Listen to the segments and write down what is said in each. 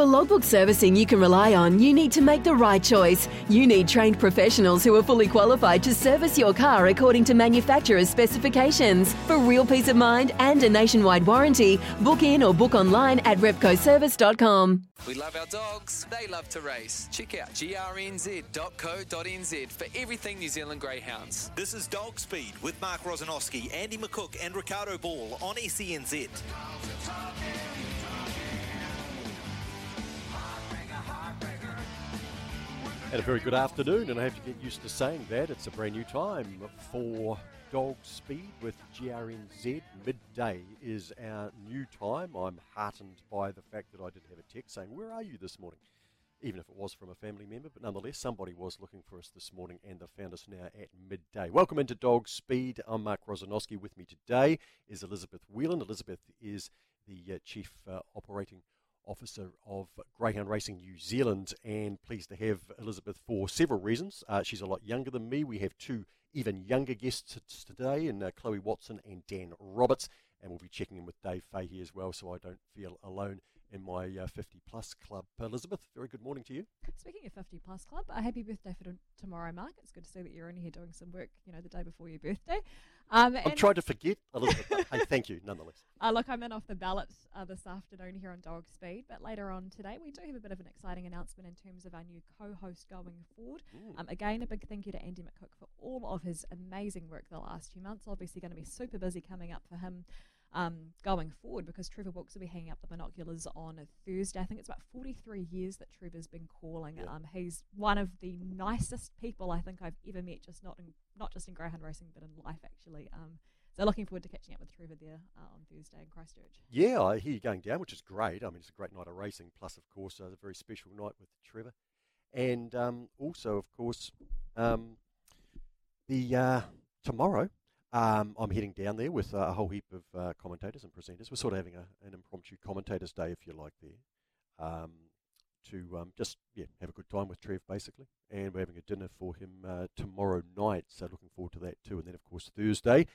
For logbook servicing you can rely on, you need to make the right choice. You need trained professionals who are fully qualified to service your car according to manufacturer's specifications. For real peace of mind and a nationwide warranty, book in or book online at repcoservice.com. We love our dogs, they love to race. Check out grnz.co.nz for everything New Zealand Greyhounds. This is Dog Speed with Mark Rosanowski, Andy McCook, and Ricardo Ball on SENZ. And a very good afternoon, and I have to get used to saying that. It's a brand new time for Dog Speed with GRNZ. Midday is our new time. I'm heartened by the fact that I did have a text saying, Where are you this morning? Even if it was from a family member, but nonetheless, somebody was looking for us this morning and they found us now at midday. Welcome into Dog Speed. I'm Mark Rosanowski. With me today is Elizabeth Whelan. Elizabeth is the uh, Chief uh, Operating Officer of Greyhound Racing New Zealand, and pleased to have Elizabeth for several reasons. Uh, she's a lot younger than me. We have two even younger guests today, in uh, Chloe Watson and Dan Roberts, and we'll be checking in with Dave Fahey as well, so I don't feel alone in my uh, 50 plus club. Elizabeth, very good morning to you. Speaking of 50 plus club, a happy birthday for tomorrow, Mark. It's good to see that you're only here doing some work, you know, the day before your birthday. Um, I'm trying to forget, Elizabeth. hey, thank you, nonetheless. Uh, look, I'm in off the ballot uh, this afternoon here on Dog Speed, but later on today we do have a bit of an exciting announcement in terms of our new co-host going forward. Mm. Um, again, a big thank you to Andy McCook for all of his amazing work the last few months. Obviously, going to be super busy coming up for him um, going forward because Trevor Wilkes will be hanging up the binoculars on a Thursday. I think it's about 43 years that Trevor's been calling. Yeah. Um, he's one of the nicest people I think I've ever met, just not in, not just in greyhound racing, but in life actually. Um, so looking forward to catching up with Trevor there uh, on Thursday in Christchurch. Yeah, I hear you going down, which is great. I mean, it's a great night of racing, plus of course uh, a very special night with Trevor, and um, also of course um, the uh, tomorrow um, I'm heading down there with uh, a whole heap of uh, commentators and presenters. We're sort of having a, an impromptu commentators day, if you like, there, um, to um, just yeah have a good time with Trev, basically. And we're having a dinner for him uh, tomorrow night, so looking forward to that too. And then, of course, Thursday.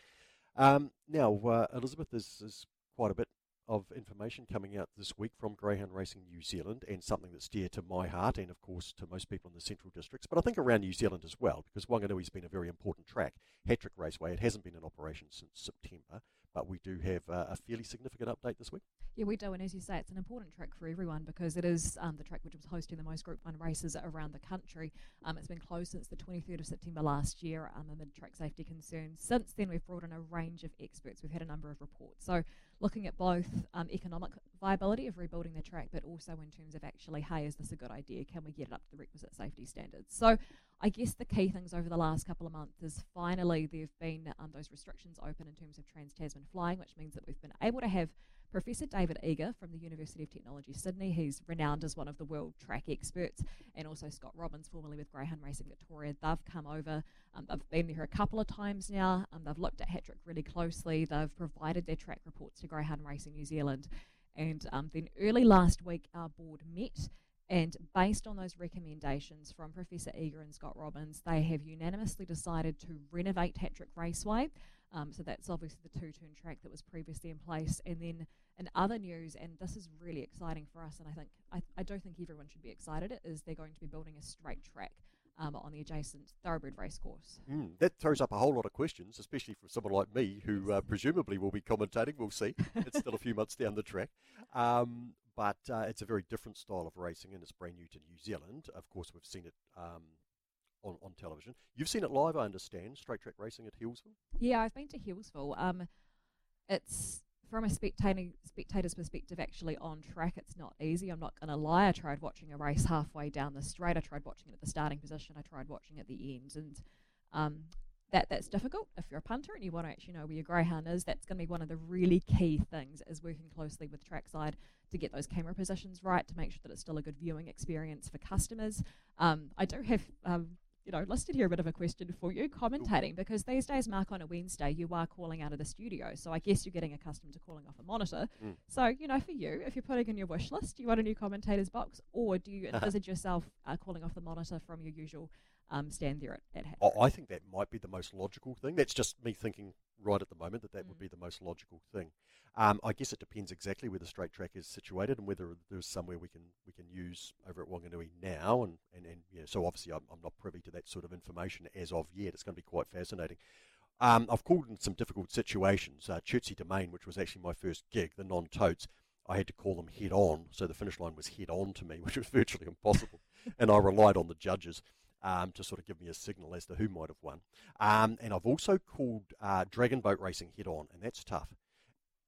Um, now, uh, Elizabeth, is, there's quite a bit of information coming out this week from Greyhound Racing New Zealand and something that's dear to my heart and, of course, to most people in the Central Districts, but I think around New Zealand as well, because Wanganui's been a very important track. Hatrick Raceway, it hasn't been in operation since September, but we do have uh, a fairly significant update this week. Yeah, we do, and as you say, it's an important track for everyone because it is um, the track which was hosting the most Group 1 races around the country. Um, it's been closed since the 23rd of September last year um, amid track safety concerns. Since then, we've brought in a range of experts. We've had a number of reports. So, looking at both um, economic viability of rebuilding the track, but also in terms of actually, hey, is this a good idea? Can we get it up to the requisite safety standards? So, I guess the key things over the last couple of months is finally there have been um, those restrictions open in terms of trans Tasman flying, which means that we've been able to have Professor David Eager from the University of Technology Sydney. He's renowned as one of the world track experts, and also Scott Robbins, formerly with Greyhound Racing Victoria. They've come over. Um, they've been here a couple of times now. Um, they've looked at Hatrick really closely. They've provided their track reports to Greyhound Racing New Zealand. And um, then early last week, our board met and based on those recommendations from Professor Eager and Scott Robbins, they have unanimously decided to renovate Hatrick Raceway. Um, so that's obviously the two turn track that was previously in place. And then in other news, and this is really exciting for us, and I think I, I do think everyone should be excited, is they're going to be building a straight track. Um, on the adjacent thoroughbred racecourse. Mm, that throws up a whole lot of questions, especially for someone like me who uh, presumably will be commentating. We'll see. it's still a few months down the track. Um, but uh, it's a very different style of racing and it's brand new to New Zealand. Of course, we've seen it um, on, on television. You've seen it live, I understand, straight track racing at Healesville? Yeah, I've been to Healesville. Um, it's from a spectator, spectator's perspective, actually on track, it's not easy. I'm not going to lie. I tried watching a race halfway down the straight. I tried watching it at the starting position. I tried watching it at the end, and um, that that's difficult. If you're a punter and you want to actually know where your greyhound is, that's going to be one of the really key things is working closely with trackside to get those camera positions right to make sure that it's still a good viewing experience for customers. Um, I do have. Um, you know, listed here a bit of a question for you, commentating, because these days, Mark, on a Wednesday, you are calling out of the studio. So I guess you're getting accustomed to calling off a monitor. Mm. So, you know, for you, if you're putting in your wish list, do you want a new commentator's box, or do you envisage yourself uh, calling off the monitor from your usual um, stand there at, at I think that might be the most logical thing. That's just me thinking right at the moment that that mm. would be the most logical thing. Um, I guess it depends exactly where the straight track is situated and whether there's somewhere we can we can use over at Wanganui now, and and, and yeah, so obviously I'm, I'm not privy to that sort of information as of yet. It's going to be quite fascinating. Um, I've called in some difficult situations. Uh, Chertsey Domain, which was actually my first gig, the non-totes, I had to call them head on, so the finish line was head on to me, which was virtually impossible, and I relied on the judges. Um, to sort of give me a signal as to who might have won. Um, and I've also called uh, Dragon Boat Racing head on, and that's tough.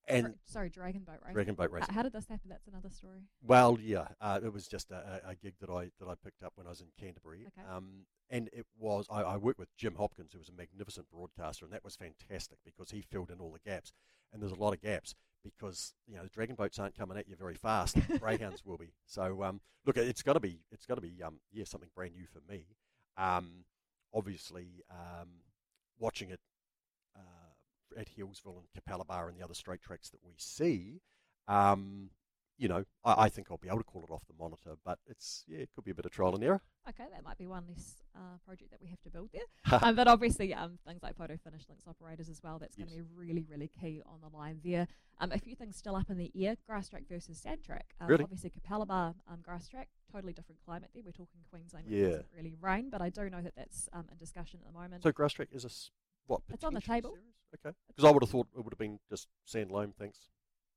And sorry, Dragon Boat Racing. Dragon Boat Racing. How did this happen? That's another story. Well, yeah, uh, it was just a, a gig that I that I picked up when I was in Canterbury, Okay. um, and it was I, I worked with Jim Hopkins, who was a magnificent broadcaster, and that was fantastic because he filled in all the gaps, and there's a lot of gaps because you know the dragon boats aren't coming at you very fast, greyhounds will be. So um, look, it's got to be it's got to be um, yeah something brand new for me. Um, obviously, um, watching it uh, at Healesville and Capalaba and the other straight tracks that we see, um, you know, I, I think I'll be able to call it off the monitor, but it's yeah, it could be a bit of trial and error. Okay, that might be one less uh, project that we have to build there. um, but obviously, um, things like photo finish links operators as well. That's going to be really, really key on the line there. Um, a few things still up in the air: grass track versus sand track. Um, Really? Obviously, Capalaba um, grass track, totally different climate there. We're talking Queensland, where Yeah. it doesn't really rain, but I do know that that's um, in discussion at the moment. So grass track is a what? It's on the table. series? Okay, because I would have thought it would have been just sand loam. Thanks.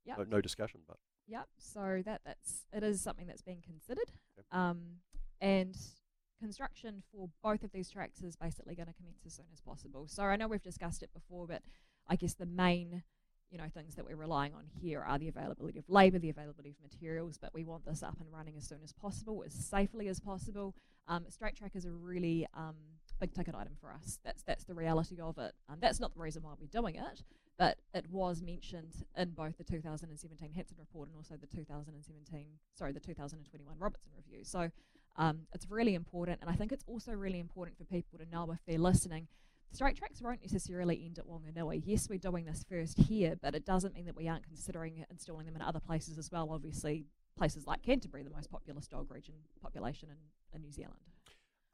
Yep. No, no discussion, but Yep. So that that's it is something that's being considered. Yep. Um, and construction for both of these tracks is basically going to commence as soon as possible. So I know we've discussed it before, but I guess the main you know things that we're relying on here are the availability of labour, the availability of materials, but we want this up and running as soon as possible, as safely as possible. Um, straight track is a really um, big ticket item for us. That's that's the reality of it. Um, that's not the reason why we're doing it, but it was mentioned in both the 2017 Hansen report and also the 2017, sorry, the 2021 Robertson review. So um, it's really important, and I think it's also really important for people to know if they're listening. Straight tracks won't necessarily end at Wanganui. Yes, we're doing this first here, but it doesn't mean that we aren't considering installing them in other places as well. Obviously, places like Canterbury, the most populous dog region population in, in New Zealand.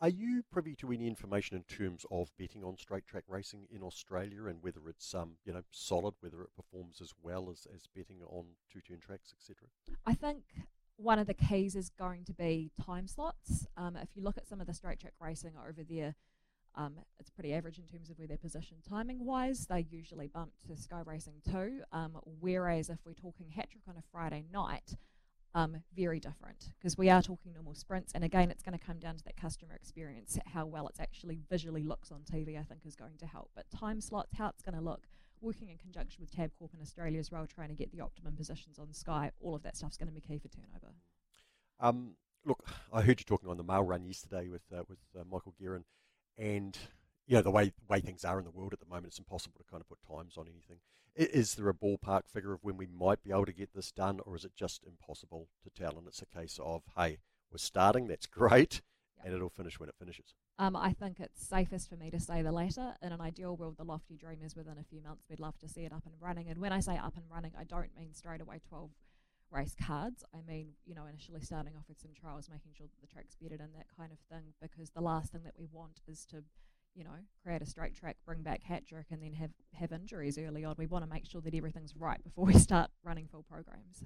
Are you privy to any information in terms of betting on straight track racing in Australia and whether it's um you know solid, whether it performs as well as, as betting on two turn tracks, etc. I think one of the keys is going to be time slots. Um, if you look at some of the straight track racing over there, um, it's pretty average in terms of where they're positioned timing wise. They usually bump to Sky Racing 2. Um, whereas if we're talking Hatrick on a Friday night, um, very different because we are talking normal sprints. And again, it's going to come down to that customer experience. How well it's actually visually looks on TV, I think, is going to help. But time slots, how it's going to look, working in conjunction with Tabcorp in Australia as well, trying to get the optimum positions on Sky, all of that stuff's going to be key for turnover. Um, look, I heard you talking on the mail run yesterday with uh, with uh, Michael Guerin, and you know the way way things are in the world at the moment, it's impossible to kind of put times on anything. Is there a ballpark figure of when we might be able to get this done, or is it just impossible to tell? And it's a case of hey, we're starting, that's great, Yep. and it'll finish when it finishes. Um, I think it's safest for me to say the latter. In an ideal world, the lofty dream is within a few months. We'd love to see it up and running. And when I say up and running, I don't mean straight away 12 race cards. I mean, you know, initially starting off with some trials, making sure that the track's bedded and that kind of thing. Because the last thing that we want is to, you know, create a straight track, bring back Hatrick, and then have have injuries early on. We want to make sure that everything's right before we start running full programs.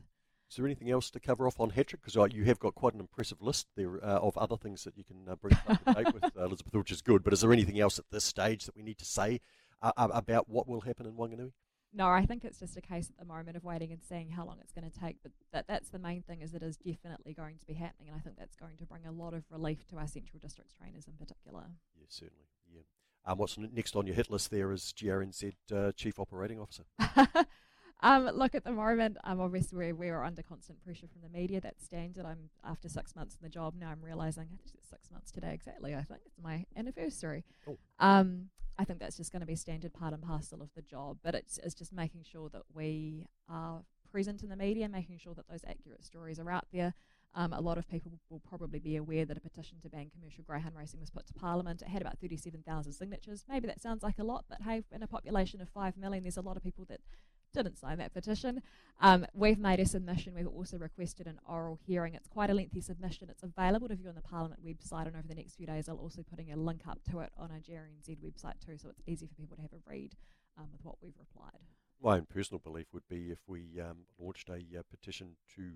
Is there anything else to cover off on Hatrick? Because uh, you have got quite an impressive list there uh, of other things that you can uh, bring up to date with, uh, Elizabeth, which is good. But is there anything else at this stage that we need to say uh, about what will happen in Wanganui? No, I think it's just a case at the moment of waiting and seeing how long it's going to take. But that that's the main thing is it is definitely going to be happening, and I think that's going to bring a lot of relief to our Central Districts trainers in particular. Yeah, certainly. Yeah. Um, what's next on your hit list there is GRNZ uh, Chief Operating Officer. um, look, at the moment, um, obviously we're, we're under constant pressure from the media. That's standard. I'm after six months in the job now. I'm realizing it's six months today exactly. I think it's my anniversary. Oh. Um, I think that's just going to be standard part and parcel of the job. But it's it's just making sure that we are present in the media, making sure that those accurate stories are out there. Um, a lot of people will probably be aware that a petition to ban commercial greyhound racing was put to Parliament. It had about 37,000 signatures. Maybe that sounds like a lot, but hey, in a population of 5 million, there's a lot of people that didn't sign that petition. Um, we've made a submission. We've also requested an oral hearing. It's quite a lengthy submission. It's available to view on the Parliament website, and over the next few days, I'll also be putting a link up to it on our GRNZ website too, so it's easy for people to have a read um, with what we've replied. My own personal belief would be if we um, launched a uh, petition to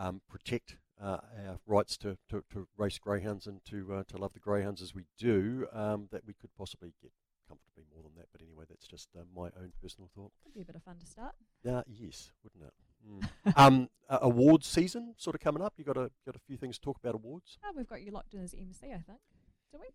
um, protect uh, our rights to, to, to, race greyhounds and to uh, to love the greyhounds as we do, um, that we could possibly get comfortably more than that. But anyway, that's just uh, my own personal thought. Could be a bit of fun to start. Uh, yes, wouldn't it? Mm. um, uh, awards season sort of coming up. You got a got a few things to talk about awards. Oh, we've got you locked in as MC, I think. Do we?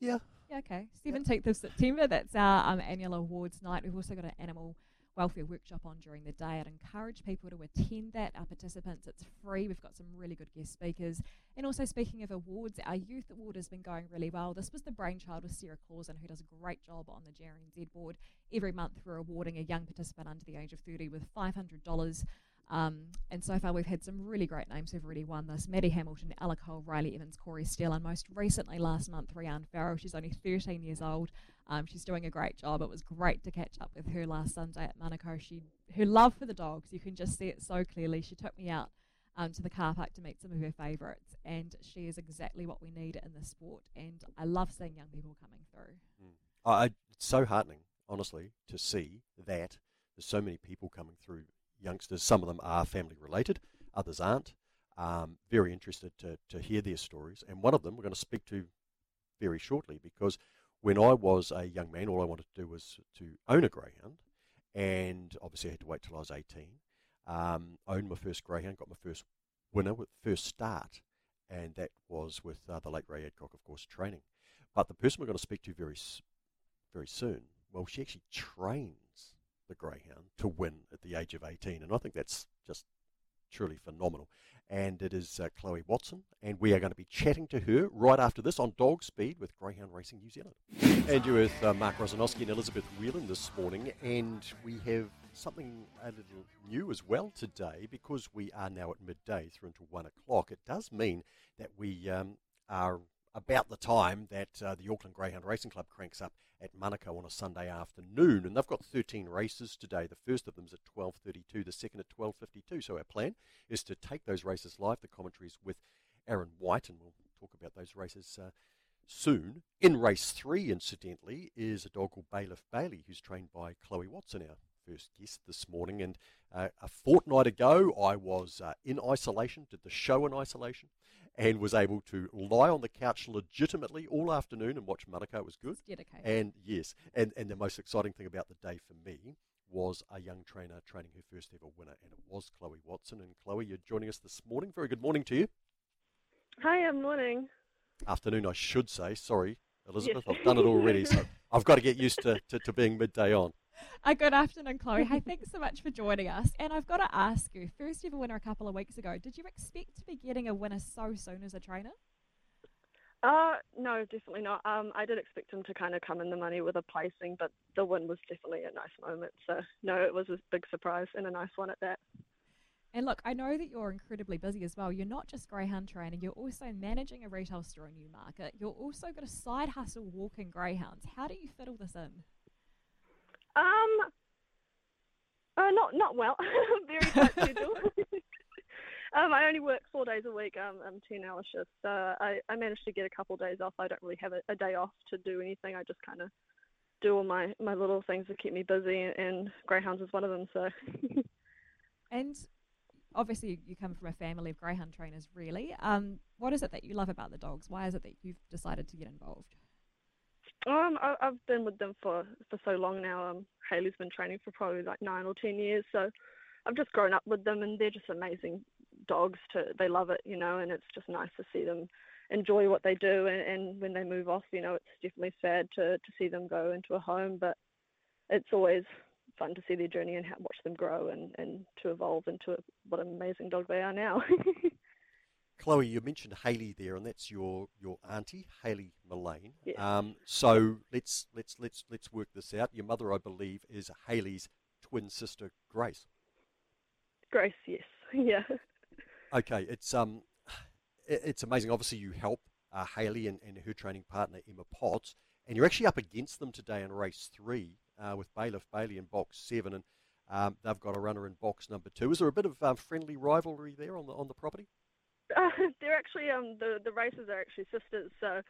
Yeah. Yeah. Okay. Seventeenth of September. That's our um, annual awards night. We've also got an animal welfare workshop on during the day. I'd encourage people to attend that. Our participants, it's free. We've got some really good guest speakers. And also, speaking of awards, our youth award has been going really well. This was the brainchild of Sarah Clausen, who does a great job on the GRNZ board. Every month, we're awarding a young participant under the age of 30 with $500 um, and so far, we've had some really great names who've already won this Maddie Hamilton, Ella Cole, Riley Evans, Corey Steele, and most recently last month, Rianne Farrell. She's only 13 years old. Um, she's doing a great job. It was great to catch up with her last Sunday at Manukau. She, her love for the dogs, you can just see it so clearly. She took me out um, to the car park to meet some of her favourites, and she is exactly what we need in the sport. And I love seeing young people coming through. Mm. I, it's so heartening, honestly, to see that there's so many people coming through youngsters. Some of them are family related, others aren't. Um, very interested to, to hear their stories. And one of them we're going to speak to very shortly because when I was a young man, all I wanted to do was to own a greyhound. And obviously, I had to wait till I was 18. Um, owned my first greyhound, got my first winner with first start, and that was with uh, the late Ray Adcock, of course, training. But the person we're going to speak to very, very soon, well, she actually trained the greyhound to win at the age of 18. And I think that's just truly phenomenal. And it is uh, Chloe Watson, and we are going to be chatting to her right after this on Dog Speed with Greyhound Racing New Zealand. and you're with uh, Mark Rosanowski and Elizabeth Whelan this morning, and we have something a little new as well today because we are now at midday through until one o'clock. It does mean that we um, are about the time that uh, the Auckland Greyhound Racing Club cranks up at Manukau on a Sunday afternoon, and they've got 13 races today. The first of them is at 12:32, the second at 12:52. So our plan is to take those races live. The commentaries with Aaron White, and we'll talk about those races uh, soon. In race three, incidentally, is a dog called Bailiff Bailey, who's trained by Chloe Watson, our first guest this morning. And uh, a fortnight ago, I was uh, in isolation, did the show in isolation and was able to lie on the couch legitimately all afternoon and watch Manukau. It was good. And yes, and, and the most exciting thing about the day for me was a young trainer training her first ever winner, and it was Chloe Watson. And Chloe, you're joining us this morning. Very good morning to you. Hi, I'm morning. Afternoon, I should say. Sorry, Elizabeth, yes. I've done it already, so I've got to get used to, to, to being midday on. Uh, good afternoon, Chloe. Hey, thanks so much for joining us. And I've got to ask you, first ever winner a couple of weeks ago, did you expect to be getting a winner so soon as a trainer? Uh, no, definitely not. Um, I did expect him to kind of come in the money with a placing, but the win was definitely a nice moment. So, no, it was a big surprise and a nice one at that. And look, I know that you're incredibly busy as well. You're not just greyhound training, you're also managing a retail store in Newmarket. You're also got a side hustle walking greyhounds. How do you fit all this in? Um, uh, not not well. Very tight schedule. um, I only work four days a week. Um, I'm ten hour shifts. So I I managed to get a couple of days off. I don't really have a, a day off to do anything. I just kind of do all my my little things to keep me busy, and, and greyhounds is one of them. So. and obviously, you come from a family of greyhound trainers. Really, um, what is it that you love about the dogs? Why is it that you've decided to get involved? Um, I, have been with them for, for so long now. Um, Haley's been training for probably like nine or ten years, so I've just grown up with them, and they're just amazing dogs. To they love it, you know, and it's just nice to see them enjoy what they do. And, and when they move off, you know, it's definitely sad to to see them go into a home, but it's always fun to see their journey and watch them grow and, and to evolve into what an amazing dog they are now. Chloe, you mentioned Haley there, and that's your your auntie, Haley Mullane. Yes. Um, so let's let's let's let's work this out. Your mother, I believe, is Haley's twin sister, Grace. Grace, yes, yeah. Okay, it's um, it's amazing. Obviously, you help uh, Haley and, and her training partner Emma Potts, and you're actually up against them today in race three uh, with Bailiff Bailey in box seven, and um, they've got a runner in box number two. Is there a bit of uh, friendly rivalry there on the on the property? Uh, they're actually um the the races are actually sisters, so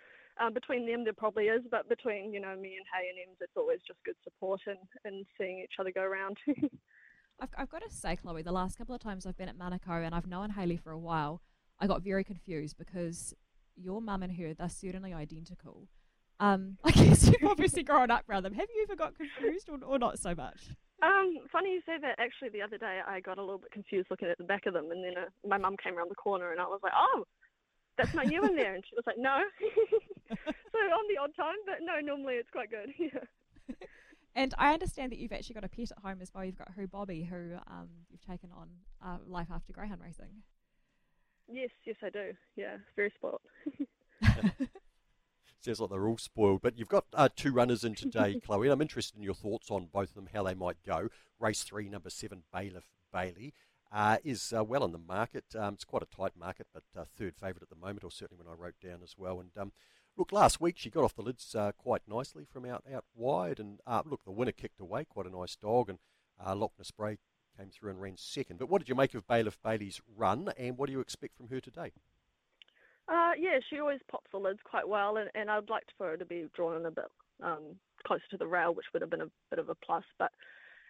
um, between them there probably is, but between you know me and Hay and Ems, it's always just good support and and seeing each other go around. I've, I've got to say, Chloe, the last couple of times I've been at Manukau and I've known Hayley for a while, I got very confused because your mum and her, they're certainly identical. Um, I guess you've obviously grown up around them. Have you ever got confused or, or not so much? Um, funny you say that. Actually, the other day I got a little bit confused looking at the back of them, and then uh, my mum came around the corner, and I was like, "Oh, that's not you in there," and she was like, "No." so on the odd time, but no, normally it's quite good. Yeah. And I understand that you've actually got a pet at home as well. You've got who Bobby, who um, you've taken on uh, life after greyhound racing. Yes, yes, I do. Yeah, very spoiled. Sounds like they're all spoiled. But you've got uh, two runners in today, Chloe, and I'm interested in your thoughts on both of them, how they might go. Race three, number seven, Bailiff Bailey. Uh, is uh, well in the market. Um, it's quite a tight market, but uh, third favourite at the moment, or certainly when I wrote down as well. And um, look, last week she got off the lids uh, quite nicely from out out wide, and uh, look, the winner kicked away, quite a nice dog, and uh, Loch Ness Bray came through and ran second. But what did you make of Bailiff Bailey's run, and what do you expect from her today? Uh, yeah, she always pops the lids quite well, and, and I'd like for her to be drawn in a bit um, closer to the rail, which would have been a bit of a plus. But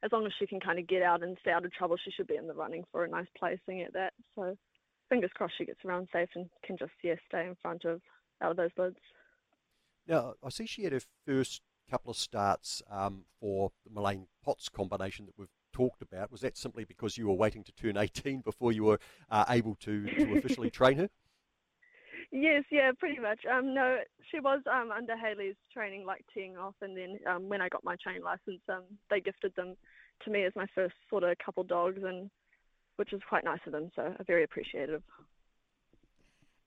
as long as she can kind of get out and stay out of trouble, she should be in the running for a nice placing at that. So fingers crossed she gets around safe and can just yeah stay in front of out of those lids. Now, I see she had her first couple of starts um, for the Mullane Potts combination that we've talked about. Was that simply because you were waiting to turn 18 before you were uh, able to, to officially train her? Yes, yeah, pretty much. Um, no, she was um, under Hayley's training, like teeing off, and then um, when I got my training license, um, they gifted them to me as my first sort of couple dogs, and which is quite nice of them. So I'm very appreciative.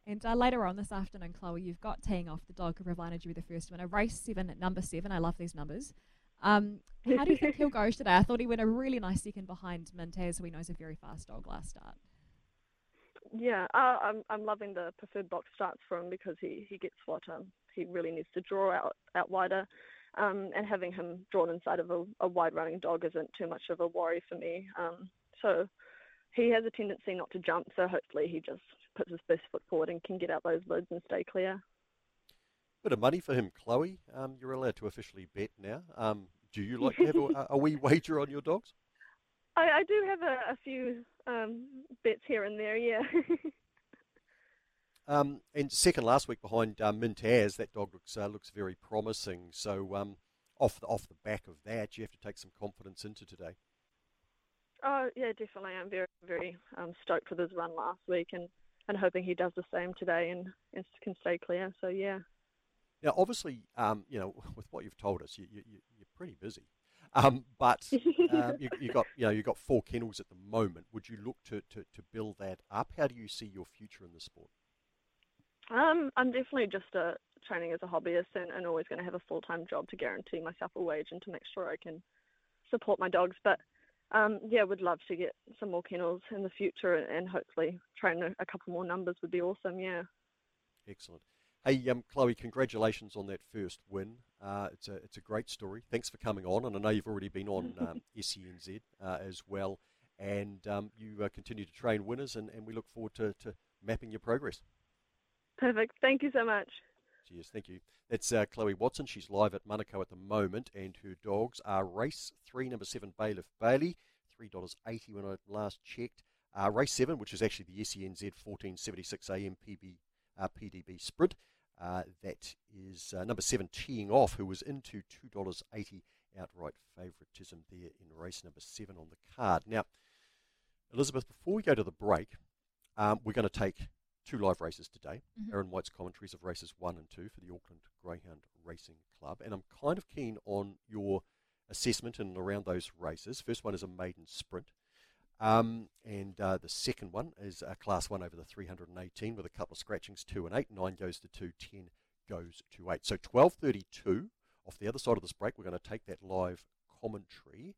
And uh, later on this afternoon, Chloe, you've got teeing off the dog provided you with the first winner, race seven at number seven. I love these numbers. Um, how do you think he'll go today? I thought he went a really nice second behind Mintaz, who we know is a very fast dog last start. Yeah, uh, I'm I'm loving the preferred box starts for him because he, he gets what um, he really needs to draw out out wider, um, and having him drawn inside of a, a wide running dog isn't too much of a worry for me. Um, so he has a tendency not to jump, so hopefully he just puts his best foot forward and can get out those lids and stay clear. Bit of money for him, Chloe. Um, you're allowed to officially bet now. Um, do you like to have a, a wee wager on your dogs? I, I do have a, a few um, bets here and there, yeah. um, and second last week behind uh, Mintaz, that dog looks uh, looks very promising. So um, off the, off the back of that, you have to take some confidence into today. Oh yeah, definitely. I'm very very um, stoked with his run last week, and, and hoping he does the same today and, and can stay clear. So yeah. Now, obviously, um, you know, with what you've told us, you, you, you're pretty busy. Um, but um, you, you got you know you got four kennels at the moment. Would you look to, to, to build that up? How do you see your future in the sport? Um, I'm definitely just uh, training as a hobbyist and, and always going to have a full time job to guarantee myself a wage and to make sure I can support my dogs. But um, yeah, would love to get some more kennels in the future and hopefully train a, a couple more numbers would be awesome. Yeah. Excellent. Hey, um, Chloe, congratulations on that first win. Uh, it's a it's a great story. Thanks for coming on, and I know you've already been on um, SENZ uh, as well, and um, you uh, continue to train winners, and, and we look forward to, to mapping your progress. Perfect. Thank you so much. Cheers. Thank you. That's uh, Chloe Watson. She's live at Manukau at the moment, and her dogs are race three, number seven, Bailiff Bailey, three dollars eighty when I last checked. Uh, race seven, which is actually the SENZ fourteen seventy six AM PB, uh, PDB sprint. Uh, that is uh, number seven, teeing off, who was into $2.80 outright favouritism there in race number seven on the card. Now, Elizabeth, before we go to the break, um, we're going to take two live races today. Mhm. Aaron White's commentaries of races one and two for the Auckland Greyhound Racing Club. And I'm kind of keen on your assessment and around those races. First one is a maiden sprint. Um, and uh, the second one is a class one over the 318 with a couple of scratchings, two and eight. Nine goes to two, 10 goes to eight. So 12:32 off the other side of this break. We're going to take that live commentary.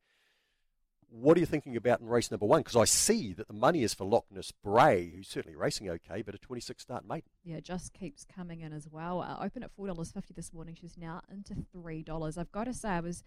What are you thinking about in race number one? Because I see that the money is for Loch Ness Bray, who's certainly racing okay, but a 26 start maiden. Yeah, just keeps coming in as well. Uh, open at four dollars fifty this morning. She's now into three dollars. I've got to say, I was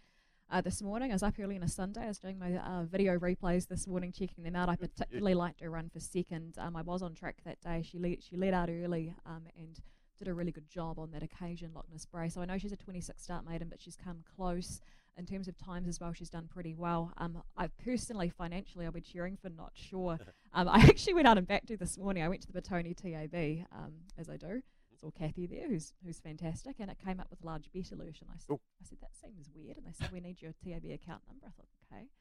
uh, this morning. I was up early on a Sunday. I was doing my uh, video replays this morning, checking them out. I particularly liked her run for second. Um, I was on track that day. She led, she led out early um, and did a really good job on that occasion, Loch Ness Bray. So I know she's a 26 start maiden, but she's come close in terms of times as well, she's done pretty well. Um, I personally, financially, I'll be cheering for Not Sure. um, I actually went out and backed her this morning. I went to the Botany TAB, um, as I do. Saw Kathy there, who's who's fantastic, and it came up with large bet alert. And I, s- Ooh. I said, that seems weird. And they said, we need your TAB account number. I thought, okay.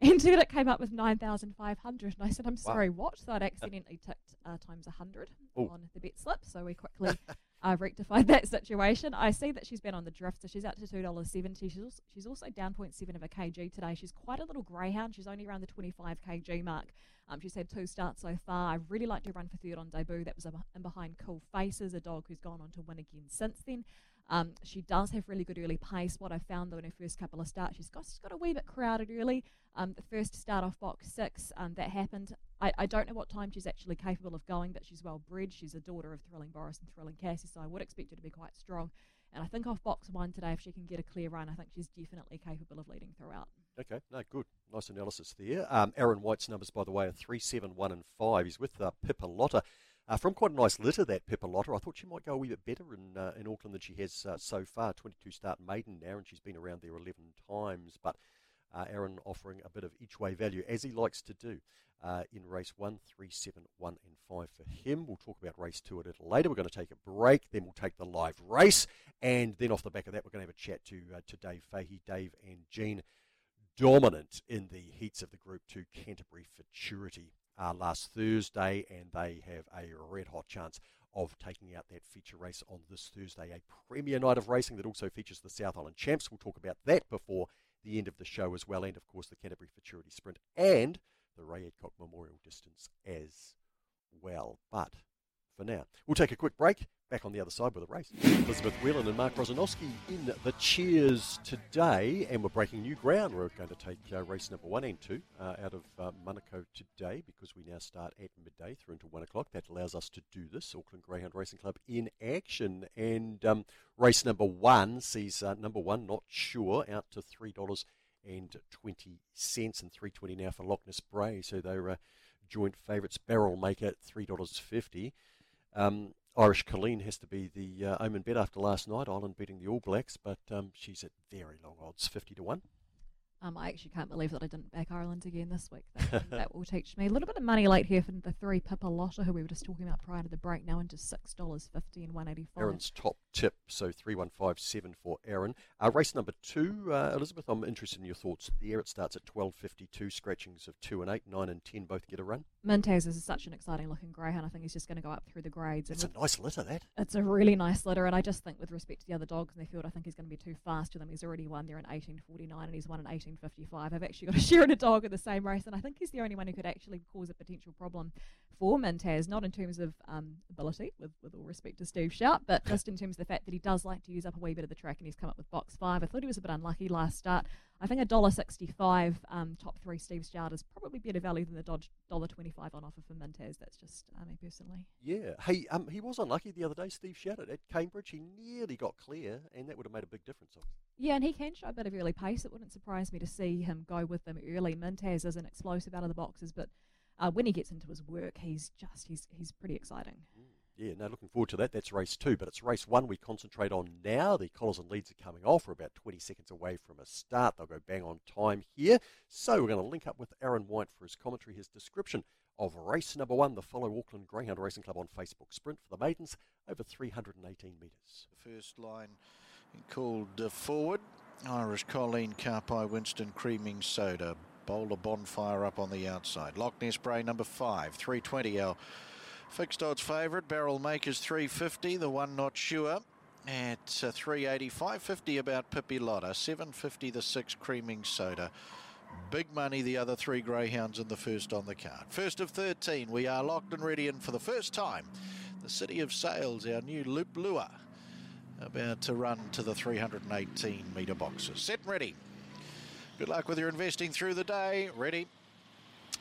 And then it came up with 9,500. And I said, I'm sorry, what? So I'd accidentally ticked uh, times 100 Ooh. on the bet slip. So we quickly uh, rectified that situation. I see that she's been on the drift, so she's out to $2.70. She's also, she's also down 0.7 of a kg today. She's quite a little greyhound. She's only around the 25 kg mark. Um, she's had two starts so far. I really liked her run for third on debut. That was in behind Cool Faces, a dog who's gone on to win again since then. Um, she does have really good early pace. What I found though in her first couple of starts, she's got, she's got a wee bit crowded early. Um, the first start off box six, um, that happened. I, I don't know what time she's actually capable of going, but she's well bred. She's a daughter of Thrilling Boris and Thrilling Cassie, so I would expect her to be quite strong. And I think off box one today, if she can get a clear run, I think she's definitely capable of leading throughout. Okay, no, good. Nice analysis there. Um, Aaron White's numbers, by the way, are 3, 7, 1, and 5. He's with uh, Pippa Lotta. Uh, from quite a nice litter, that Pippa Lotta. I thought she might go a wee bit better in, uh, in Auckland than she has uh, so far. 22 start maiden now, and she's been around there 11 times. But uh, Aaron offering a bit of each way value, as he likes to do. Uh, in race one, three, seven, one, and five for him. We'll talk about race two a little later. We're going to take a break, then we'll take the live race, and then off the back of that, we're going to have a chat to uh, to Dave Fahey, Dave and Jean dominant in the heats of the Group 2 Canterbury Futurity uh, last Thursday, and they have a red hot chance of taking out that feature race on this Thursday. A premier night of racing that also features the South Island Champs. We'll talk about that before the end of the show as well, and of course the Canterbury Futurity Sprint and the Ray Adcock Memorial Distance as well. But for now, we'll take a quick break. Back on the other side with the race. Elizabeth Whelan and Mark Rosanowski in the cheers today, and we're breaking new ground. We're going to take uh, race number one and two uh, out of uh, Manukau today because we now start at midday through until one o'clock. That allows us to do this. Auckland Greyhound Racing Club in action, and um, race number one sees uh, number one not sure out to three dollars and twenty cents and three twenty now for Loch Ness Bray. So they're uh, joint favourites. Barrel Maker three dollars fifty. Um, Irish Colleen has to be the uh, omen bet after last night. Ireland beating the All Blacks, but um, she's at very long odds, fifty to one. Um, I actually can't believe that I didn't back Ireland again this week. That, that will teach me a little bit of money late here for the three Pippa Lotta, who we were just talking about prior to the break, now into six dollars fifty and one eighty five. Aaron's top tip, so three one five seven for Aaron. Uh, race number two, uh, Elizabeth. I'm interested in your thoughts there. It starts at twelve fifty two. Scratchings of two and eight, nine and ten both get a run. Mintaz is such an exciting looking greyhound. I think he's just going to go up through the grades. It's a nice litter that. It's a really nice litter, and I just think, with respect to the other dogs in the field, I think he's going to be too fast for them. He's already won there in 1849, and he's won in 1855. I've actually got a share in a dog in the same race, and I think he's the only one who could actually cause a potential problem for Mintaz, not in terms of um, ability, with, with all respect to Steve Sharp, but just in terms of the fact that he does like to use up a wee bit of the track, and he's come up with box five. I thought he was a bit unlucky last start. I think a dollar sixty-five um, top three Steve Sharp is probably better value than the Dodge dollar twenty-five on offer for Mintaz. That's just uh, me personally. Yeah. Hey, um, he was unlucky the other day. Steve shouted at Cambridge. He nearly got clear, and that would have made a big difference. Yeah, and he can show a bit of early pace. It wouldn't surprise me to see him go with them early. Mintaz is an explosive out of the boxes, but uh, when he gets into his work, he's just he's he's pretty exciting. Yeah, no, looking forward to that. That's race two, but it's race one we concentrate on now. The collars and leads are coming off. We're about 20 seconds away from a start. They'll go bang on time here. So we're going to link up with Aaron White for his commentary, his description of race number one, the Follow Auckland Greyhound Racing Club on Facebook Sprint for the maidens over 318 metres. First line called forward. Irish Colleen, Carpi, Winston, Creaming Soda. Bowler Bonfire up on the outside. Loch Ness Bray number five, 320 L. Fixed odds favourite. Barrel Makers 350. The one not sure at uh, 380. 550 about Pippi Lotta. 750 the six Creaming Soda. Big money, the other three greyhounds in the first on the card. First of 13, we are locked and ready, and for the first time, the City of Sails, our new loop lure, about to run to the 318 metre boxes. Set and ready. Good luck with your investing through the day. Ready.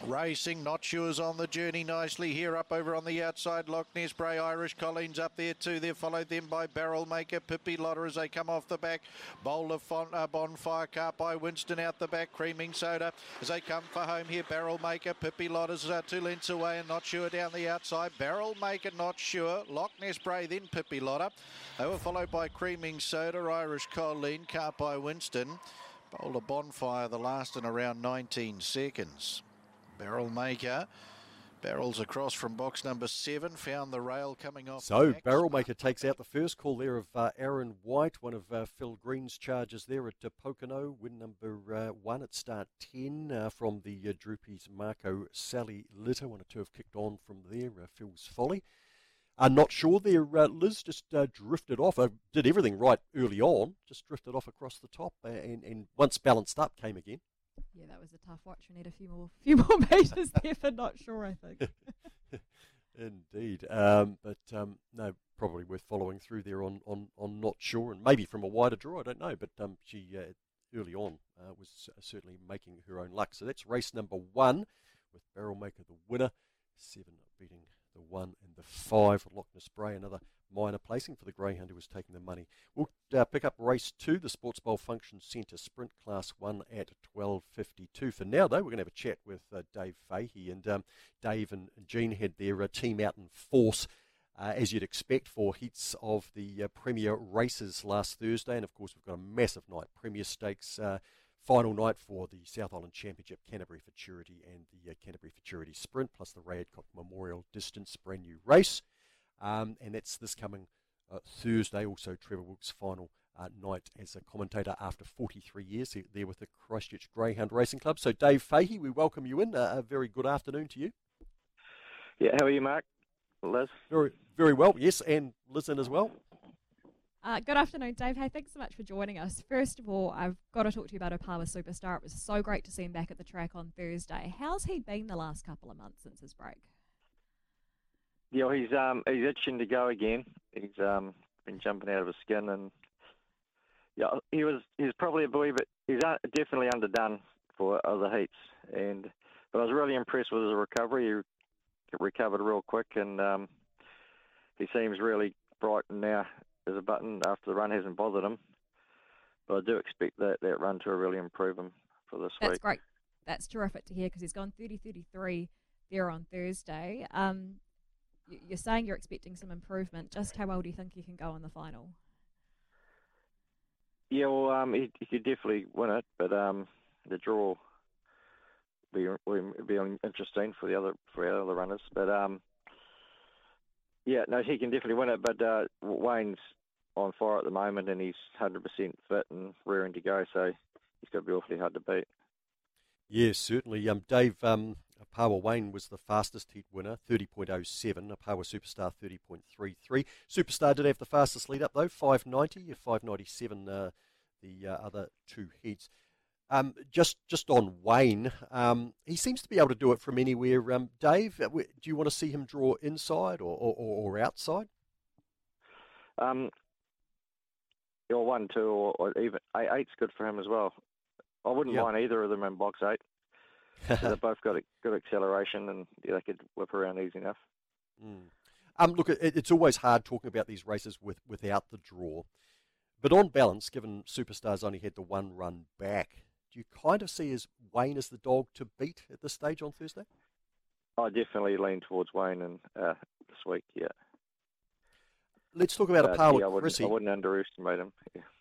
Racing, not sure's on the journey nicely here up over on the outside. Loch Ness Bray, Irish Collins up there too. They're followed then by Barrel Maker, Pippi Lotter as they come off the back. Bowler Font, uh, Bonfire Car by Winston out the back. Creaming Soda as they come for home here. Barrel Maker, Pippi Lotter's uh, two lengths away and not sure down the outside. Barrel Maker, not sure. Loch Ness Bray, then Pippi Lotter. They were followed by Creaming Soda, Irish Colleen, Car by Winston. Boulder Bonfire, the last in around 19 seconds. Barrel Maker barrels across from box number seven, found the rail coming off. So Barrel Maker takes out the first call there of uh, Aaron White, one of uh, Phil Green's charges there at uh, Pocono. Win number uh, one at start 10 uh, from the uh, Droopys Marco Sally Litter. One or two have kicked on from there. Uh, Phil's Folly. I'm not sure there. Uh, Liz just uh, drifted off. Did everything right early on. Just drifted off across the top, and, and once balanced up, came again. Yeah, that was a tough watch. We need a few more, few more meters there for not sure. I think. Indeed, um, but um, no, probably worth following through there on, on, on not sure, and maybe from a wider draw. I don't know, but um, she uh, early on uh, was certainly making her own luck. So that's race number one, with Barrel Maker the winner, seven beating the one and the five. Loch Ness Bray, another minor placing for the Greyhound who was taking the money. We'll uh, pick up race two, the Sports Bowl Function Centre Sprint Class 1 at 12.52. For now, though, we're going to have a chat with uh, Dave Fahey. And um, Dave and Jean had their uh, team out in force. Uh, as you'd expect for heats of the uh, Premier races last Thursday. And of course, we've got a massive night, Premier Stakes uh, final night for the South Island Championship, Canterbury Futurity and the Canterbury Futurity Sprint, plus the Ray Adcock Memorial Distance brand new race. Um, and that's this coming uh, Thursday, also Trevor Wilkes' final uh, night as a commentator after 43 years there with the Christchurch Greyhound Racing Club. So, Dave Fahey, we welcome you in. Uh, a very good afternoon to you. Yeah, how are you, Mark? Liz? Very, very well, yes, and listen as well. Uh, good afternoon, Dave. Hey, thanks so much for joining us. First of all, I've got to talk to you about Opawa Superstar. It was so great to see him back at the track on Thursday. How's he been the last couple of months since his break? Yeah, he's um he's itching to go again. He's um been jumping out of his skin, and yeah, he was he's probably a boy, but he's definitely underdone for other heats. And but I was really impressed with his recovery. He recovered real quick, and um, he seems really bright now as a button after the run hasn't bothered him. But I do expect that, that run to really improve him for this That's week. That's great. That's terrific to hear because he's gone 30 33 there on Thursday. Um, you're saying you're expecting some improvement. Just how well do you think he can go in the final? Yeah, well, um, he, he could definitely win it, but um, the draw be will be interesting for the other for the other runners. But um, yeah, no, he can definitely win it. But uh, Wayne's on fire at the moment, and he's hundred percent fit and rearing to go. So he's got to be awfully hard to beat. Yes, certainly. Um, Dave, um, Opawa Wayne was the fastest heat winner, 30.07. Opawa Superstar, 30.33. Superstar did have the fastest lead up, though, 590, 597, uh, the uh, other two heats. Um, just just on Wayne, um, he seems to be able to do it from anywhere. Um, Dave, uh, do you want to see him draw inside or, or, or outside? Um, or one, two, or, or even eight, eight's good for him as well. I wouldn't yep. mind either of them in box eight. They've both got a good acceleration and yeah, they could whip around easy enough. Mm. Um, look, it, it's always hard talking about these races with without the draw, but on balance, given Superstars only had the one run back, do you kind of see as Wayne as the dog to beat at this stage on Thursday? I definitely lean towards Wayne and uh, this week. Yeah. Let's talk about uh, a Opawa yeah, I wouldn't, Chrissy. I wouldn't underestimate him. Yeah.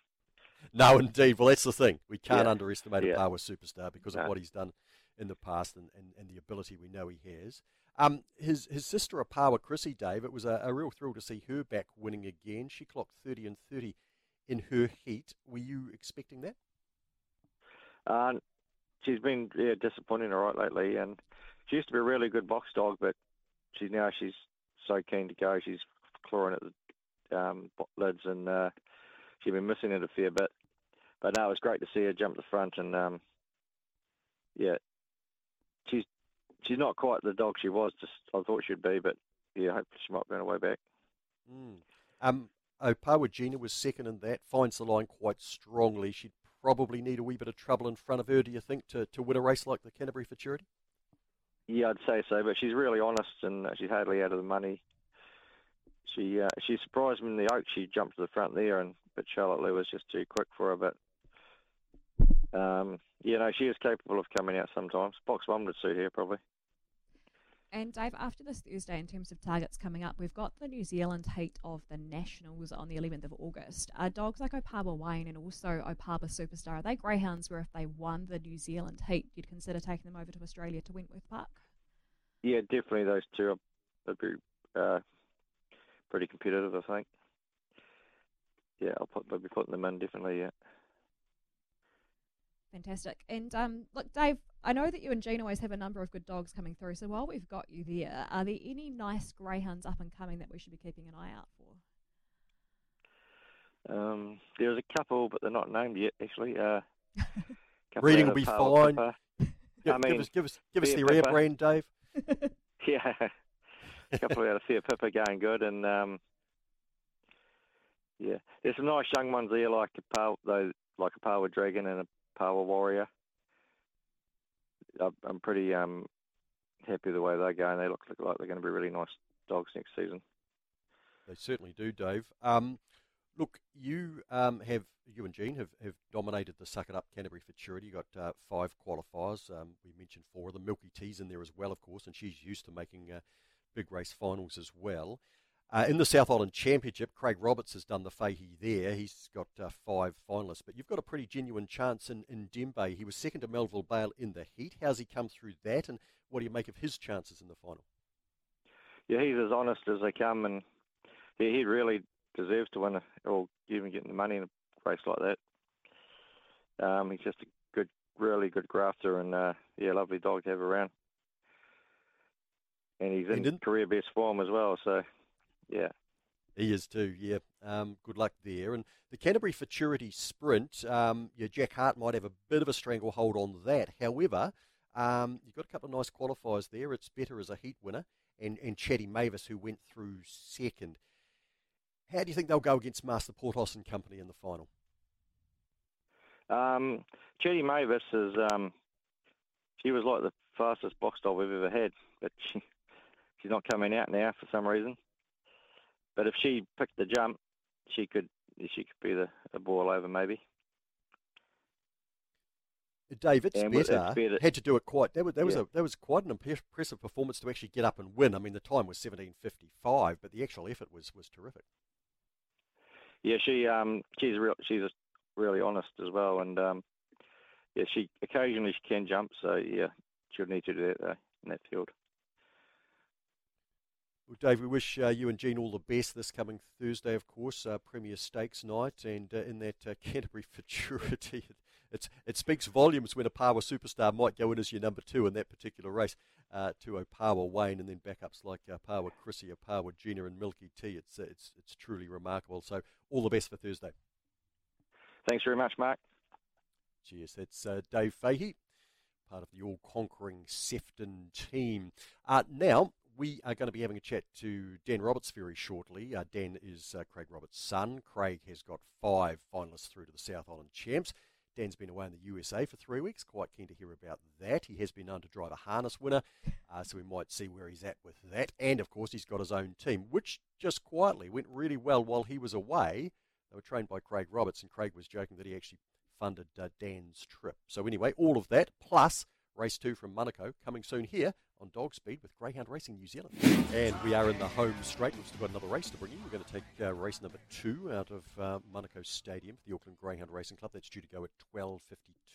No, indeed. Well, that's the thing. We can't yeah. underestimate Opawa Superstar because no. of what he's done in the past and, and, and the ability we know he has. Um, his his sister Opawa Chrissy, Dave, it was a, a, real thrill to see her back winning again. She clocked 30 and 30 in her heat. Were you expecting that? Uh, she's been yeah, disappointing all right lately, and she used to be a really good box dog, but she's now she's so keen to go. She's clawing at the um, lids, and uh, she's been missing it a fair bit. But no, it was great to see her jump the front, and um, yeah, she's not quite the dog she was. Just I thought she'd be, but yeah, hopefully she might be on her way back. Mm. Um, Opawa Gina was second in that. Finds the line quite strongly. She'd probably need a wee bit of trouble in front of her. Do you think to, to win a race like the Canterbury Futurity? Yeah, I'd say so. But she's really honest and uh, she's hardly out of the money. She uh, she surprised me in the Oak. She jumped to the front there, and but Charlotte Lou was just too quick for her. But um, you know, she is capable of coming out sometimes. Box one would suit her probably. And Dave, after this Thursday, in terms of targets coming up, we've got the New Zealand heat of the Nationals on the 11th of August. Are dogs like Opawa Wayne and also Opawa Superstar, are they greyhounds where if they won the New Zealand heat, you'd consider taking them over to Australia to Wentworth Park? Yeah, definitely those two. They'd be uh, pretty competitive, I think. Yeah, I'll put, I'll be putting them in definitely. Yeah. Fantastic. And um, look, Dave, I know that you and Jean always have a number of good dogs coming through. So while we've got you there, are there any nice greyhounds up and coming that we should be keeping an eye out for? Um, there's a couple, but they're not named yet. Actually, uh, reading will be fine. Give, I mean, give us, give us, give us the rare brand, Dave. yeah, a couple out of Fair Pippa going good, and um, yeah, there's some nice young ones there, like a power, though, like Opawa Dragon and a power warrior. I'm pretty um, happy the way they're going. They look like they're going to be really nice dogs next season. They certainly do, Dave. Um, look, you um, have you and Jean have, have dominated the Suck It Up Canterbury Futurity. You got uh, five qualifiers. Um, we mentioned four of them. Milky T's in there as well, of course, and she's used to making uh, big race finals as well. Uh, in the South Island Championship, Craig Roberts has done the Fahey there. He's got uh, five finalists, but you've got a pretty genuine chance in, in Dembe. He was second to Melville Bale in the heat. How's he come through that, and what do you make of his chances in the final? Yeah, he's as honest as they come, and yeah, he really deserves to win, a, or even getting the money in a race like that. Um, he's just a good, really good grafter, and uh, yeah, lovely dog to have around. And he's in career best form as well, so yeah. He is too, yeah. Um, good luck there. And the Canterbury Futurity Sprint, um, yeah, Jack Hart might have a bit of a stranglehold on that. However, um, you've got a couple of nice qualifiers there. It's better as a heat winner, and, and Chatty Mavis, who went through second. How do you think they'll go against Master Portos and company in the final? Um, Chatty Mavis is, um, she was like the fastest box dog we've ever had, but she, she's not coming out now for some reason. But if she picked the jump, she could she could be the a ball over maybe. Dave, it's better. Had to do it quite. That was that was yeah. a that was quite an impressive performance to actually get up and win. I mean, the time was seventeen fifty five, but the actual effort was was terrific. Yeah, she um she's real she's really honest as well, and um yeah she occasionally she can jump, so yeah she'll need to do that though in that field. Well, Dave, we wish uh, you and Jean all the best this coming Thursday, of course, uh, Premier Stakes night, and uh, in that uh, Canterbury Futurity. It's, it speaks volumes when Opawa Superstar might go in as your number two in that particular race uh, to Opawa Wayne, and then backups like Opawa Chrissy, Opawa Gina, and Milky Tea. It's, uh, it's, it's truly remarkable. So, all the best for Thursday. Thanks very much, Mark. Cheers. That's Dave Fahey, part of the all conquering Sefton team. now, we are going to be having a chat to Dan Roberts very shortly. Uh, Dan is uh, Craig Roberts' son. Craig has got five finalists through to the South Island Champs. Dan's been away in the USA for three weeks. Quite keen to hear about that. He has been known to drive a harness winner, uh, so we might see where he's at with that. And of course, he's got his own team, which just quietly went really well while he was away. They were trained by Craig Roberts, and Craig was joking that he actually funded uh, Dan's trip. So anyway, all of that plus race two from Manukau coming soon here on Dog Speed with Greyhound Racing New Zealand. And we are in the home straight. We've still got another race to bring you. We're going to take uh, race number two out of uh, Manukau Stadium for the Auckland Greyhound Racing Club. That's due to go at 12.52.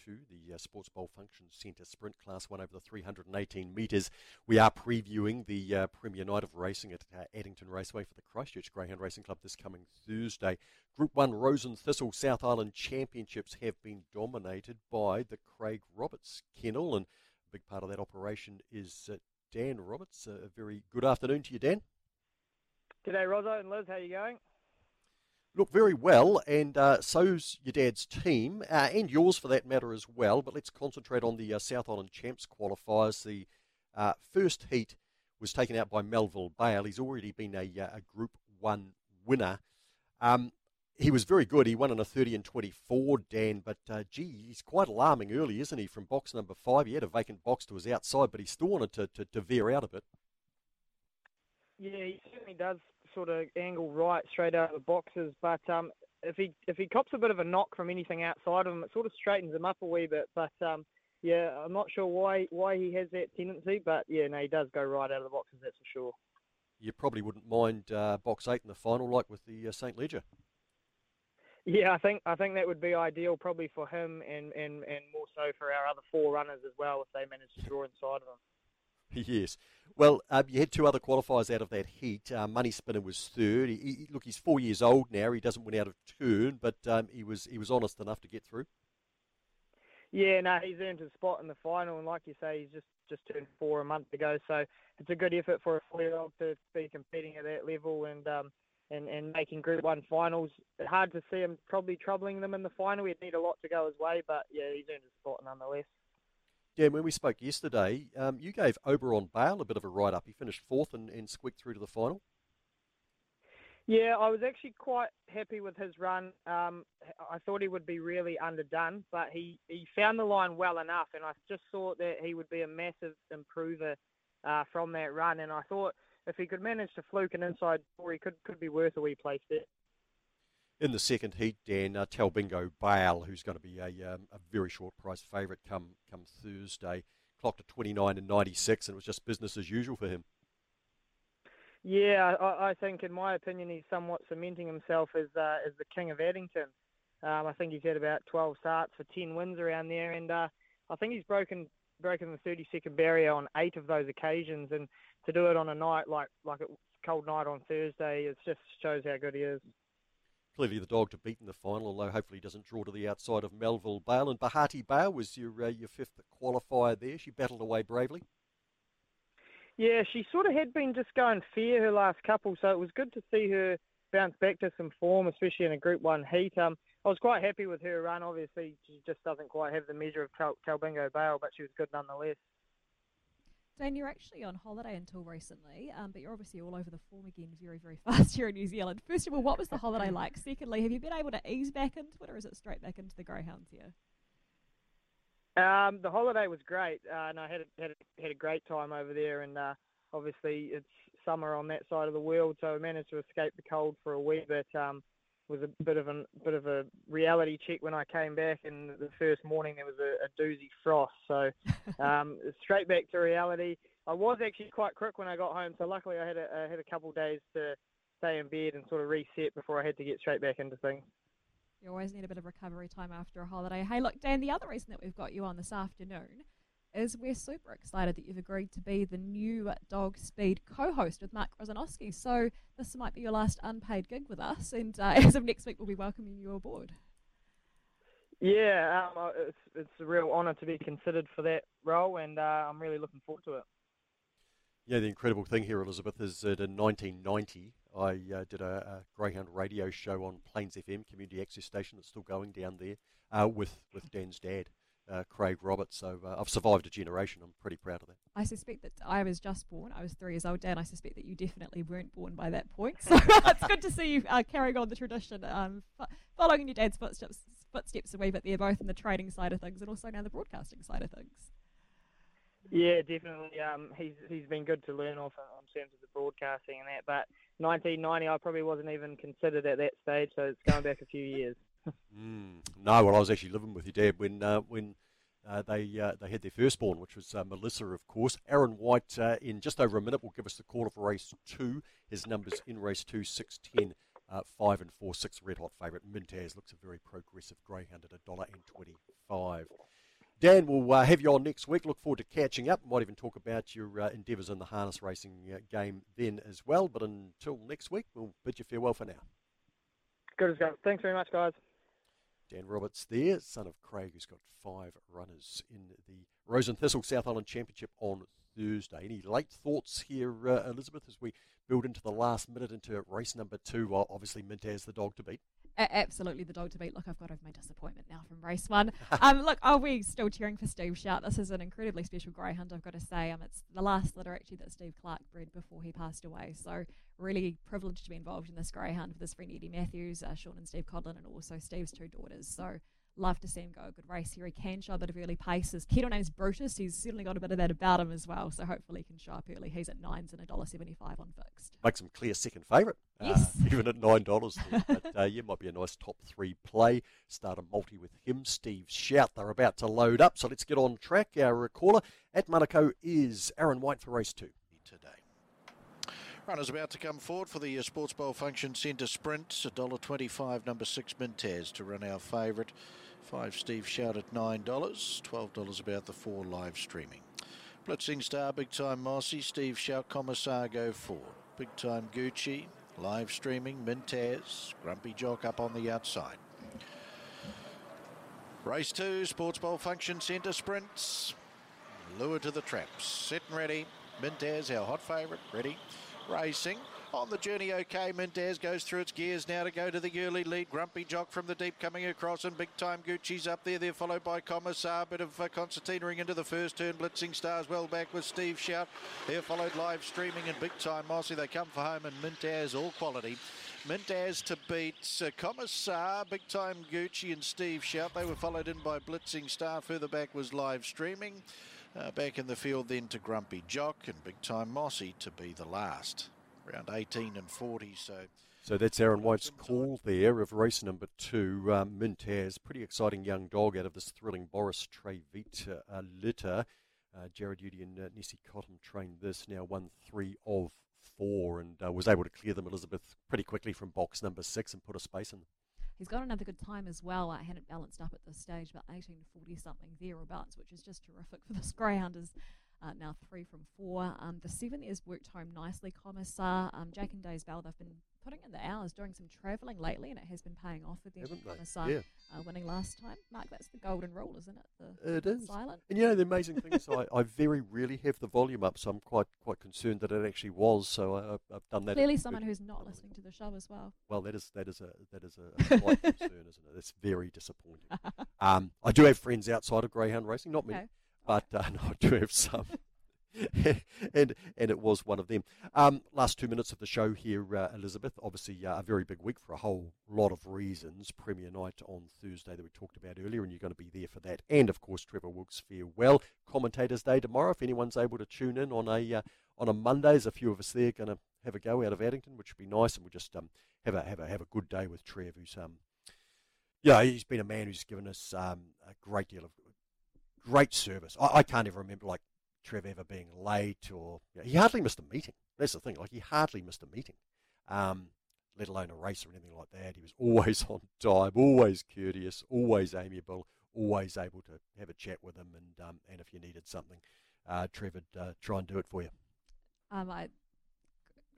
The uh, Sports Bowl Function Centre Sprint Class 1 over the 318 metres. We are previewing the uh, Premier Night of Racing at uh, Addington Raceway for the Christchurch Greyhound Racing Club this coming Thursday. Group 1 Rose and Thistle South Island Championships have been dominated by the Craig Roberts kennel and big part of that operation is uh, Dan Roberts. Uh, a very good afternoon to you, Dan. G'day, Rosso and Liz. How are you going? Look, very well, and uh, so's your dad's team, uh, and yours for that matter as well. But let's concentrate on the uh, South Island Champs qualifiers. The uh, first heat was taken out by Melville Bale. He's already been a, a Group 1 winner. Um, he was very good. He won in a 30 and 24, Dan, but uh, gee, he's quite alarming early, isn't he? From box number five, he had a vacant box to his outside, but he still wanted to, to, to veer out of it. Yeah, he certainly does sort of angle right straight out of the boxes, but um, if he if he cops a bit of a knock from anything outside of him, it sort of straightens him up a wee bit. But um, yeah, I'm not sure why why he has that tendency, but yeah, no, he does go right out of the boxes, that's for sure. You probably wouldn't mind uh, box eight in the final, like with the uh, St. Leger. Yeah, I think I think that would be ideal, probably for him, and, and, and more so for our other four runners as well, if they manage to draw inside of him. Yes. Well, um, you had two other qualifiers out of that heat. Uh, Money Spinner was third. He, he, look, he's four years old now. He doesn't win out of turn, but um, he was he was honest enough to get through. Yeah, no, he's earned his spot in the final, and like you say, he's just just turned four a month ago. So it's a good effort for a four-year-old to be competing at that level and um, and and making Group One finals. Hard to see him probably troubling them in the final. He'd need a lot to go his way, but yeah, he's earned his spot nonetheless. Dan, when we spoke yesterday, um, you gave Oberon Bale a bit of a write up. He finished fourth and, and squeaked through to the final. Yeah, I was actually quite happy with his run. Um, I thought he would be really underdone, but he, he found the line well enough, and I just thought that he would be a massive improver uh, from that run. And I thought if he could manage to fluke an inside four, he could could be worth a wee place there in the second heat, Dan uh, Talbingo Bale, who's going to be a, um, a very short price favourite come come Thursday, clocked at 29 and 96, and it was just business as usual for him. Yeah, I, I think, in my opinion, he's somewhat cementing himself as uh, as the king of Addington. Um, I think he's had about 12 starts for 10 wins around there, and uh, I think he's broken broken the 30 second barrier on eight of those occasions. And to do it on a night like like a cold night on Thursday, it just shows how good he is clearly the dog to beat in the final, although hopefully he doesn't draw to the outside of Melville Bale. And Bahati Bale was your uh, your fifth qualifier there. She battled away bravely. Yeah, she sort of had been just going fair her last couple, so it was good to see her bounce back to some form, especially in a Group One heat. Um, I was quite happy with her run. Obviously, she just doesn't quite have the measure of Cal- Talbingo Bale, but she was good nonetheless. Dan, you're actually on holiday until recently, um, but you're obviously all over the form again very, very fast here in New Zealand. First of all, what was the holiday like? Secondly, have you been able to ease back into it, or is it straight back into the greyhounds here? Um, the holiday was great, uh, and I had a, had a, had a great time over there. And uh, obviously, it's summer on that side of the world, so I managed to escape the cold for a wee bit. Um, was a bit of a bit of a reality check when I came back, and the first morning there was a, a doozy frost. So um, straight back to reality. I was actually quite quick when I got home, so luckily I had a, I had a couple of days to stay in bed and sort of reset before I had to get straight back into things. You always need a bit of recovery time after a holiday. Hey, look, Dan, the other reason that we've got you on this afternoon is we're super excited that you've agreed to be the new Dog Speed co-host with Mark Rosanowski. So this might be your last unpaid gig with us, and uh, as of next week, we'll be welcoming you aboard. Yeah, um, uh, it's it's a real honour to be considered for that role, and uh, I'm really looking forward to it. Yeah, the incredible thing here, Elizabeth, is that in 1990, I uh, did a, a, Greyhound radio show on Plains FM, community access station that's still going down there, uh, with with Dan's dad uh, Craig Roberts. So uh, I've survived a generation. I'm pretty proud of that. I suspect that I was just born. I was three years old, Dan. I suspect that you definitely weren't born by that point. So it's good to see you uh, carrying on the tradition, um, f- following in your dad's footsteps, footsteps a wee bit there, both in the trading side of things and also now the broadcasting side of things. Yeah, definitely. Um, he's he's been good to learn off in terms of the broadcasting and that. But 1990, I probably wasn't even considered at that stage, so it's going back a few years mm. No, well, I was actually living with your dad when uh, when uh, they uh, they had their firstborn, which was uh, Melissa, of course. Aaron White, uh, in just over a minute, will give us the call for race two. His numbers in race two, 610, uh, 5 and 4, 6 red hot favourite. Mintaz looks a very progressive greyhound at $1.25. Dan, we'll uh, have you on next week. Look forward to catching up. Might even talk about your endeavours in the harness racing game then as well. But until next week, we'll bid you farewell for now. Good as go. Thanks very much, guys. Dan Roberts there, son of Craig, who's got five runners in the Rose and Thistle South Island Championship on Thursday. Any late thoughts here, uh, Elizabeth, as we build into the last minute into race number two? Well, obviously, Mintaz the dog to beat. Absolutely the dog to beat. Look, I've got over my disappointment now from race one. um, look, are we still cheering for Steve Shout? This is an incredibly special greyhound, I've got to say. Um, it's the last litter actually that Steve Clark bred before he passed away. So really privileged to be involved in this greyhound with his friend Eddie Matthews, uh, Sean and Steve Codlin, and also Steve's two daughters. So Love to see him go a good race here. He can show a bit of early paces. Kiddo name's Brutus. He's certainly got a bit of that about him as well. So hopefully he can show up early. He's at nines and a dollar seventy-five on fixed. Makes him clear second favourite. Yes. Uh, even at nine dollars. but uh, yeah, might be a nice top three play. Start a multi with him. Steve Shout. They're about to load up. So let's get on track. Our caller at Manukau is Aaron White for race two. Runners about to come forward for the uh, Sports Bowl Function Centre Sprint. $1.25, number six Mintez to run our favourite. Five Steve Shout at $9. $12 about the four live streaming. Blitzing Star, Big Time Mossy, Steve Shout, Commissar go forward. Big Time Gucci, live streaming, Mintez, Grumpy Jock up on the outside. Race two, Sports Bowl Function Centre Sprints. Lure to the traps. Set and ready. Mintez, our hot favourite, ready. Racing. On the journey, okay. Mendez goes through its gears now to go to the early lead. Grumpy Jock from the deep coming across, and big time Gucci's up there. They're followed by Commissar. Bit of uh, ring into the first turn. Blitzing Stars well back with Steve Shout. They're followed live streaming and big time Mossy. They come for home, and Mintaz all quality. Mintaz to beat uh, Commissar, Big Time Gucci and Steve Shout. They were followed in by Blitzing Star. Further back was live streaming. Uh, back in the field then to Grumpy Jock and Big Time Mossy to be the last. Around 18 and 40, so... So that's Aaron White's call there of race number two. Um, Mintaz, pretty exciting young dog out of this thrilling Boris Trevita uh, litter. Uh, Jared Udy and uh, Nessie Cotton trained this, now won three of four, and uh, was able to clear them, Elizabeth, pretty quickly from box number six and put a space in them. He's got another good time as well. I had it balanced up at this stage, about 1840 something thereabouts, which is just terrific for this greyhound. Is uh, now three from four. Um, the seven has worked home nicely. Commissar, um, Jake and Days Bell, they've been putting in the hours, doing some travelling lately, and it has been paying off with them. Haven't they? Commissar Yeah. uh, winning last time. Mark, that's the golden rule, isn't it? The It is. silent. And you know the amazing thing is I, I very rarely have the volume up, so I'm quite quite concerned that it actually was. So I, I've- I've done that. Clearly, someone who's not listening to the show as well. Well, that is that is a that is a, slight concern, isn't it? That's very disappointing. Um, I do have friends outside of greyhound racing, not Okay. but uh, no, I do have some. and and it was one of them. Um, last two minutes of the show here, uh, Elizabeth. Obviously, uh, a very big week for a whole lot of reasons. Premier night on Thursday that we talked about earlier, and you're going to be there for that. And of course, Trevor Wilkes farewell. Commentators' Day tomorrow. If anyone's able to tune in on a uh, on a Monday, there's a few of us there going to have a go out of Addington, which would be nice, and we'll just um, have a have a have a good day with Trev, who's um, yeah, he's been a man who's given us um, a great deal of great service. I, I can't even remember like Trev ever being late or you know, he hardly missed a meeting. That's the thing. Like he hardly missed a meeting, um, let alone a race or anything like that. He was always on time, always courteous, always amiable, always able to have a chat with him. And um, and if you needed something, uh, Trev would uh, try and do it for you. Um, I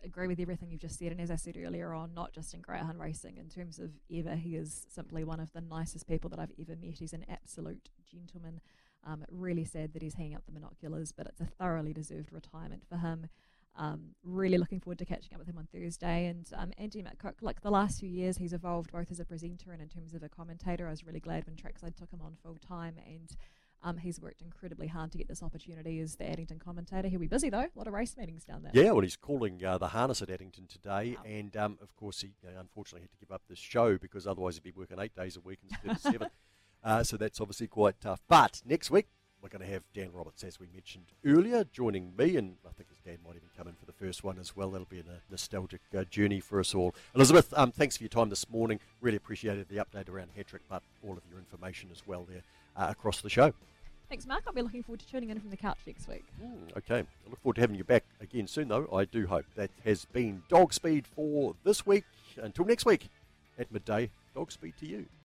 agree with everything you've just said, and as I said earlier on, not just in greyhound racing, in terms of ever, he is simply one of the nicest people that I've ever met. He's an absolute gentleman. Um, really sad that he's hanging up the binoculars, but it's a thoroughly deserved retirement for him. Um, really looking forward to catching up with him on Thursday. And um, Andy McCook, like the last few years, he's evolved both as a presenter and in terms of a commentator. I was really glad when Trackside took him on full time, and um, he's worked incredibly hard to get this opportunity as the Addington commentator. He'll be busy though, a lot of race meetings down there. Yeah, well, he's calling uh, the harness at Addington today, and um, of course, he you know, unfortunately had to give up this show because otherwise he'd be working eight days a week instead of seven. Uh, so that's obviously quite tough. But next week, we're going to have Dan Roberts, as we mentioned earlier, joining me, and I think his dad might even come in for the first one as well. That'll be a nostalgic uh, journey for us all. Elizabeth, um, thanks for your time this morning. Really appreciated the update around Hatrick, but all of your information as well there uh, across the show. Thanks, Mark. I'll be looking forward to tuning in from the couch next week. Okay. I look forward to having you back again soon, though. I do hope. That has been Dog Speed for this week. Until next week at midday, Dog Speed to you.